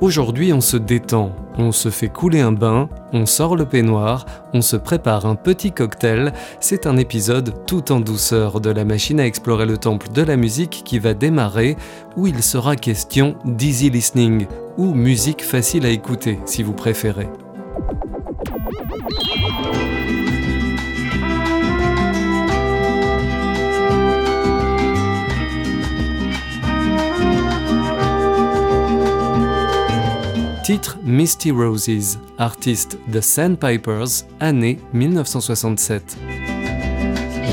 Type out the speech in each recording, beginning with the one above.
Aujourd'hui, on se détend, on se fait couler un bain, on sort le peignoir, on se prépare un petit cocktail. C'est un épisode tout en douceur de la machine à explorer le temple de la musique qui va démarrer, où il sera question d'easy listening, ou musique facile à écouter si vous préférez. Titre Misty Roses, artiste The Sandpipers, année 1967.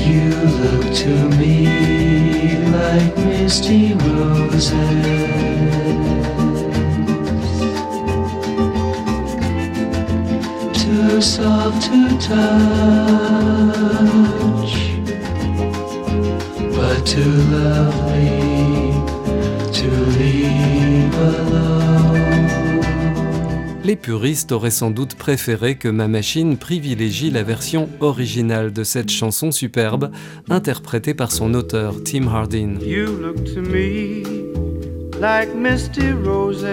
You look to me like misty roses. Too soft to touch, but too lovely Les puristes auraient sans doute préféré que ma machine privilégie la version originale de cette chanson superbe, interprétée par son auteur Tim Hardin. You look to me like misty roses.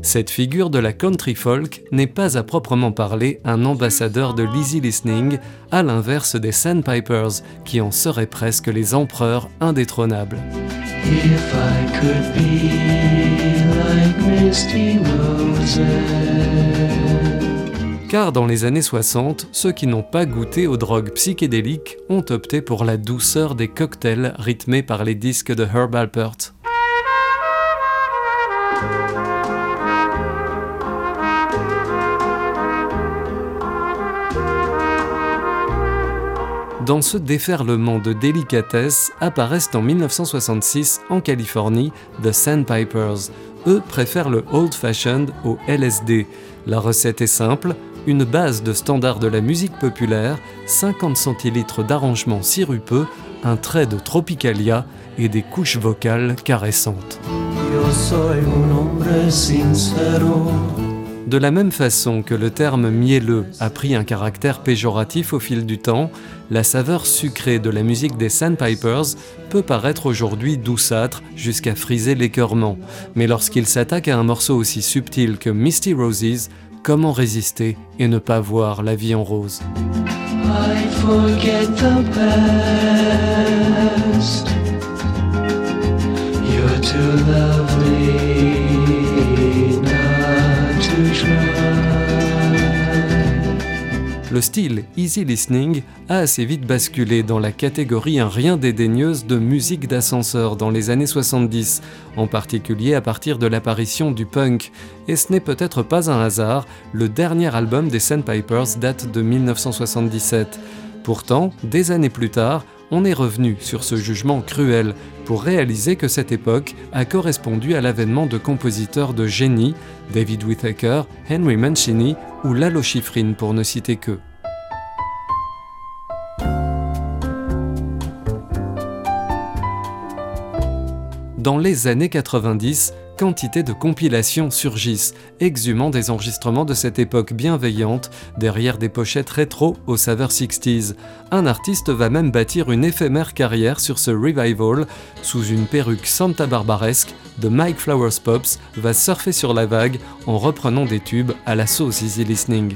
Cette figure de la country folk n'est pas à proprement parler un ambassadeur de l'easy listening, à l'inverse des Sandpipers, qui en seraient presque les empereurs indétrônables. If I could be Car dans les années 60, ceux qui n'ont pas goûté aux drogues psychédéliques ont opté pour la douceur des cocktails rythmés par les disques de Herb Alpert. Dans ce déferlement de délicatesse apparaissent en 1966 en Californie The Sandpipers. Eux préfèrent le old fashioned au LSD. La recette est simple, une base de standard de la musique populaire, 50 centilitres d'arrangement sirupeux, un trait de tropicalia et des couches vocales caressantes. De la même façon que le terme mielleux a pris un caractère péjoratif au fil du temps, la saveur sucrée de la musique des Sandpipers peut paraître aujourd'hui douceâtre jusqu'à friser l'écœurement. Mais lorsqu'il s'attaque à un morceau aussi subtil que Misty Roses, comment résister et ne pas voir la vie en rose? Le style easy listening a assez vite basculé dans la catégorie un rien dédaigneuse de musique d'ascenseur dans les années 70, en particulier à partir de l'apparition du punk. Et ce n'est peut-être pas un hasard, le dernier album des Sandpipers date de 1977. Pourtant, des années plus tard, on est revenu sur ce jugement cruel pour réaliser que cette époque a correspondu à l'avènement de compositeurs de génie, David Whittaker, Henry Mancini ou Lalo Schifrin pour ne citer que. Dans les années 90, quantité de compilations surgissent, exhumant des enregistrements de cette époque bienveillante, derrière des pochettes rétro aux saveurs 60s. Un artiste va même bâtir une éphémère carrière sur ce revival. Sous une perruque Santa Barbaresque, de Mike Flowers Pops va surfer sur la vague en reprenant des tubes à la sauce easy listening.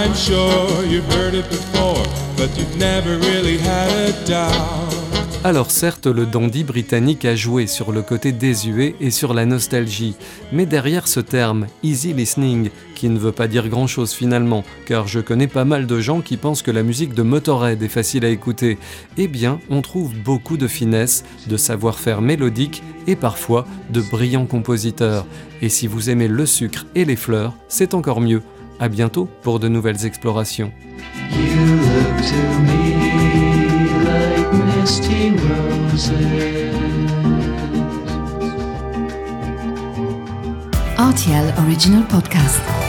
I'm sure you've heard it before, but you've never really had a doubt. Alors certes, le dandy britannique a joué sur le côté désuet et sur la nostalgie, mais derrière ce terme, easy listening, qui ne veut pas dire grand-chose finalement, car je connais pas mal de gens qui pensent que la musique de Motorhead est facile à écouter, eh bien, on trouve beaucoup de finesse, de savoir-faire mélodique et parfois de brillants compositeurs. Et si vous aimez le sucre et les fleurs, c'est encore mieux. À bientôt pour de nouvelles explorations. RTL Original Podcast.